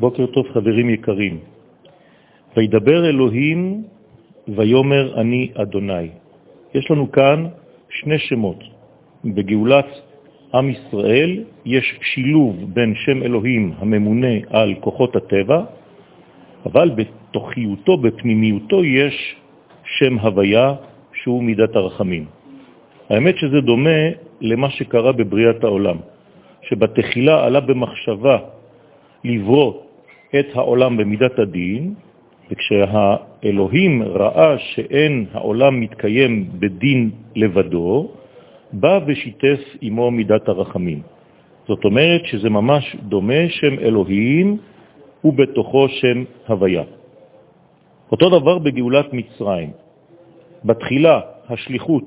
בוקר טוב חברים יקרים. וידבר אלוהים ויומר אני אדוני. יש לנו כאן שני שמות. בגאולת עם ישראל יש שילוב בין שם אלוהים הממונה על כוחות הטבע, אבל בתוכיותו, בפנימיותו, יש שם הוויה שהוא מידת הרחמים. האמת שזה דומה למה שקרה בבריאת העולם, שבתחילה עלה במחשבה לברוא את העולם במידת הדין, וכשהאלוהים ראה שאין העולם מתקיים בדין לבדו, בא ושיתף עמו מידת הרחמים. זאת אומרת שזה ממש דומה שם אלוהים ובתוכו שם הוויה. אותו דבר בגאולת מצרים. בתחילה השליחות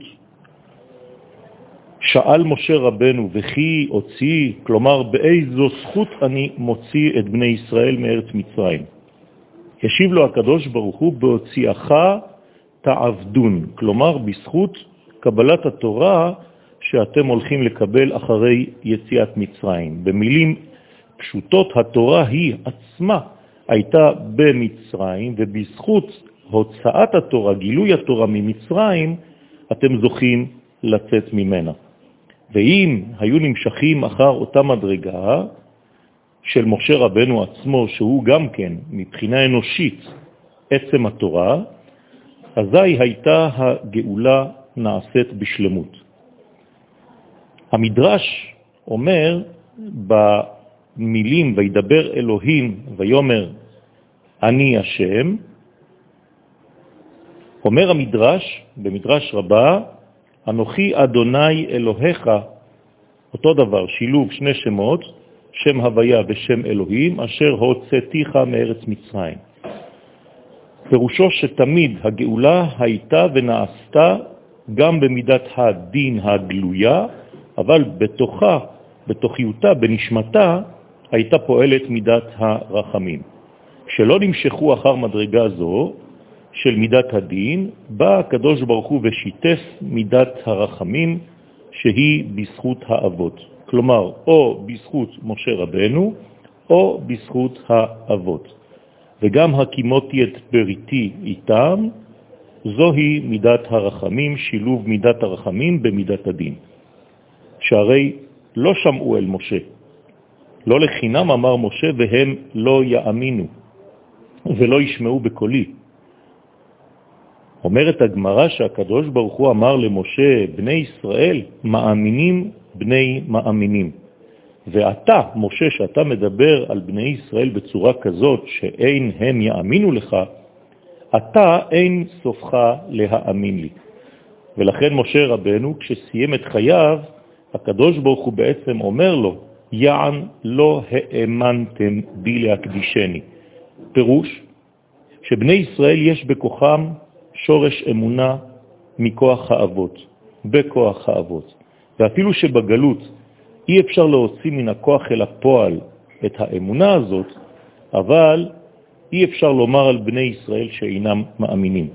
שאל משה רבנו, וכי הוציא, כלומר, באיזו זכות אני מוציא את בני ישראל מארץ מצרים? השיב לו הקדוש ברוך הוא, בהוציאך תעבדון, כלומר, בזכות קבלת התורה שאתם הולכים לקבל אחרי יציאת מצרים. במילים פשוטות, התורה היא עצמה הייתה במצרים, ובזכות הוצאת התורה, גילוי התורה ממצרים, אתם זוכים לצאת ממנה. ואם היו נמשכים אחר אותה מדרגה של משה רבנו עצמו, שהוא גם כן, מבחינה אנושית, עצם התורה, אזי הייתה הגאולה נעשית בשלמות. המדרש אומר במילים וידבר אלוהים ויומר אני השם, אומר המדרש, במדרש רבה, אנוכי אדוני אלוהיך, אותו דבר, שילוב שני שמות, שם הוויה ושם אלוהים, אשר הוצאתיך מארץ מצרים. פירושו שתמיד הגאולה הייתה ונעשתה גם במידת הדין הגלויה, אבל בתוכה, בתוכיותה, בנשמתה, הייתה פועלת מידת הרחמים. כשלא נמשכו אחר מדרגה זו, של מידת הדין, בא הקדוש ברוך הוא ושיתף מידת הרחמים שהיא בזכות האבות. כלומר, או בזכות משה רבנו, או בזכות האבות. וגם הקימותי את בריתי איתם, זוהי מידת הרחמים, שילוב מידת הרחמים במידת הדין. שהרי לא שמעו אל משה. לא לחינם אמר משה והם לא יאמינו ולא ישמעו בקולי. אומרת הגמרא שהקדוש ברוך הוא אמר למשה, בני ישראל מאמינים בני מאמינים. ואתה, משה, שאתה מדבר על בני ישראל בצורה כזאת שאין הם יאמינו לך, אתה אין סופך להאמין לי. ולכן משה רבנו, כשסיים את חייו, הקדוש ברוך הוא בעצם אומר לו, יען לא האמנתם בי להקדישני. פירוש שבני ישראל יש בכוחם שורש אמונה מכוח האבות, בכוח האבות. ואפילו שבגלות אי אפשר להוציא מן הכוח אל הפועל את האמונה הזאת, אבל אי אפשר לומר על בני ישראל שאינם מאמינים.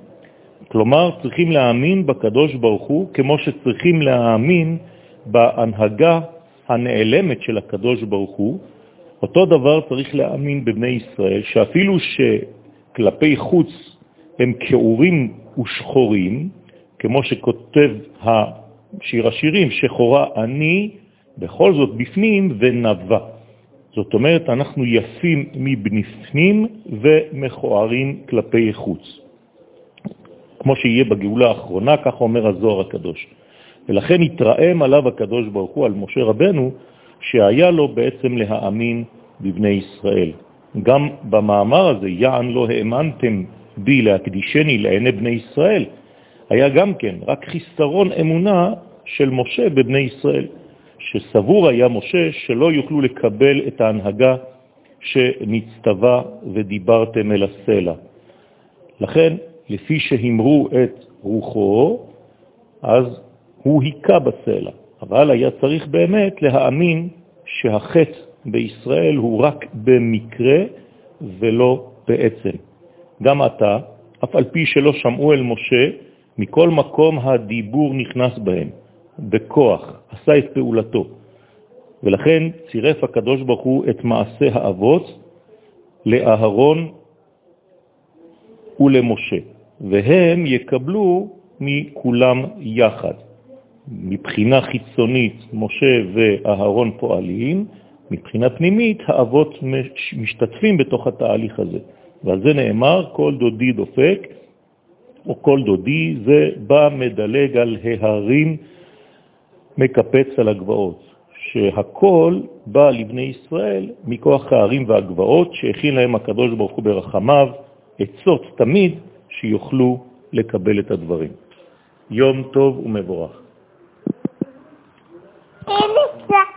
כלומר, צריכים להאמין בקדוש ברוך הוא כמו שצריכים להאמין בהנהגה הנעלמת של הקדוש ברוך הוא. אותו דבר צריך להאמין בבני ישראל, שאפילו שכלפי חוץ הם כאורים ושחורים, כמו שכותב השיר השירים, שחורה אני בכל זאת בפנים ונבא. זאת אומרת, אנחנו יפים מבפנים ומכוערים כלפי חוץ. כמו שיהיה בגאולה האחרונה, כך אומר הזוהר הקדוש. ולכן התרעם עליו הקדוש ברוך הוא, על משה רבנו, שהיה לו בעצם להאמין בבני ישראל. גם במאמר הזה, יען לא האמנתם בי להקדישני לעיני בני ישראל, היה גם כן רק חיסרון אמונה של משה בבני ישראל, שסבור היה משה שלא יוכלו לקבל את ההנהגה שנצטווה ודיברתם אל הסלע. לכן, לפי שהמרו את רוחו, אז הוא היכה בסלע. אבל היה צריך באמת להאמין שהחטא בישראל הוא רק במקרה ולא בעצם. גם אתה, אף על פי שלא שמעו אל משה, מכל מקום הדיבור נכנס בהם, בכוח, עשה את פעולתו. ולכן צירף הקדוש ברוך הוא את מעשה האבות לאהרון ולמשה, והם יקבלו מכולם יחד. מבחינה חיצונית משה ואהרון פועלים, מבחינה פנימית האבות משתתפים בתוך התהליך הזה. ועל זה נאמר, כל דודי דופק, או כל דודי זה בא מדלג על ההרים, מקפץ על הגבעות. שהכל בא לבני ישראל מכוח הערים והגבעות שהכין להם הקדוש ברוך הוא ברחמיו, עצות תמיד שיוכלו לקבל את הדברים. יום טוב ומבורך.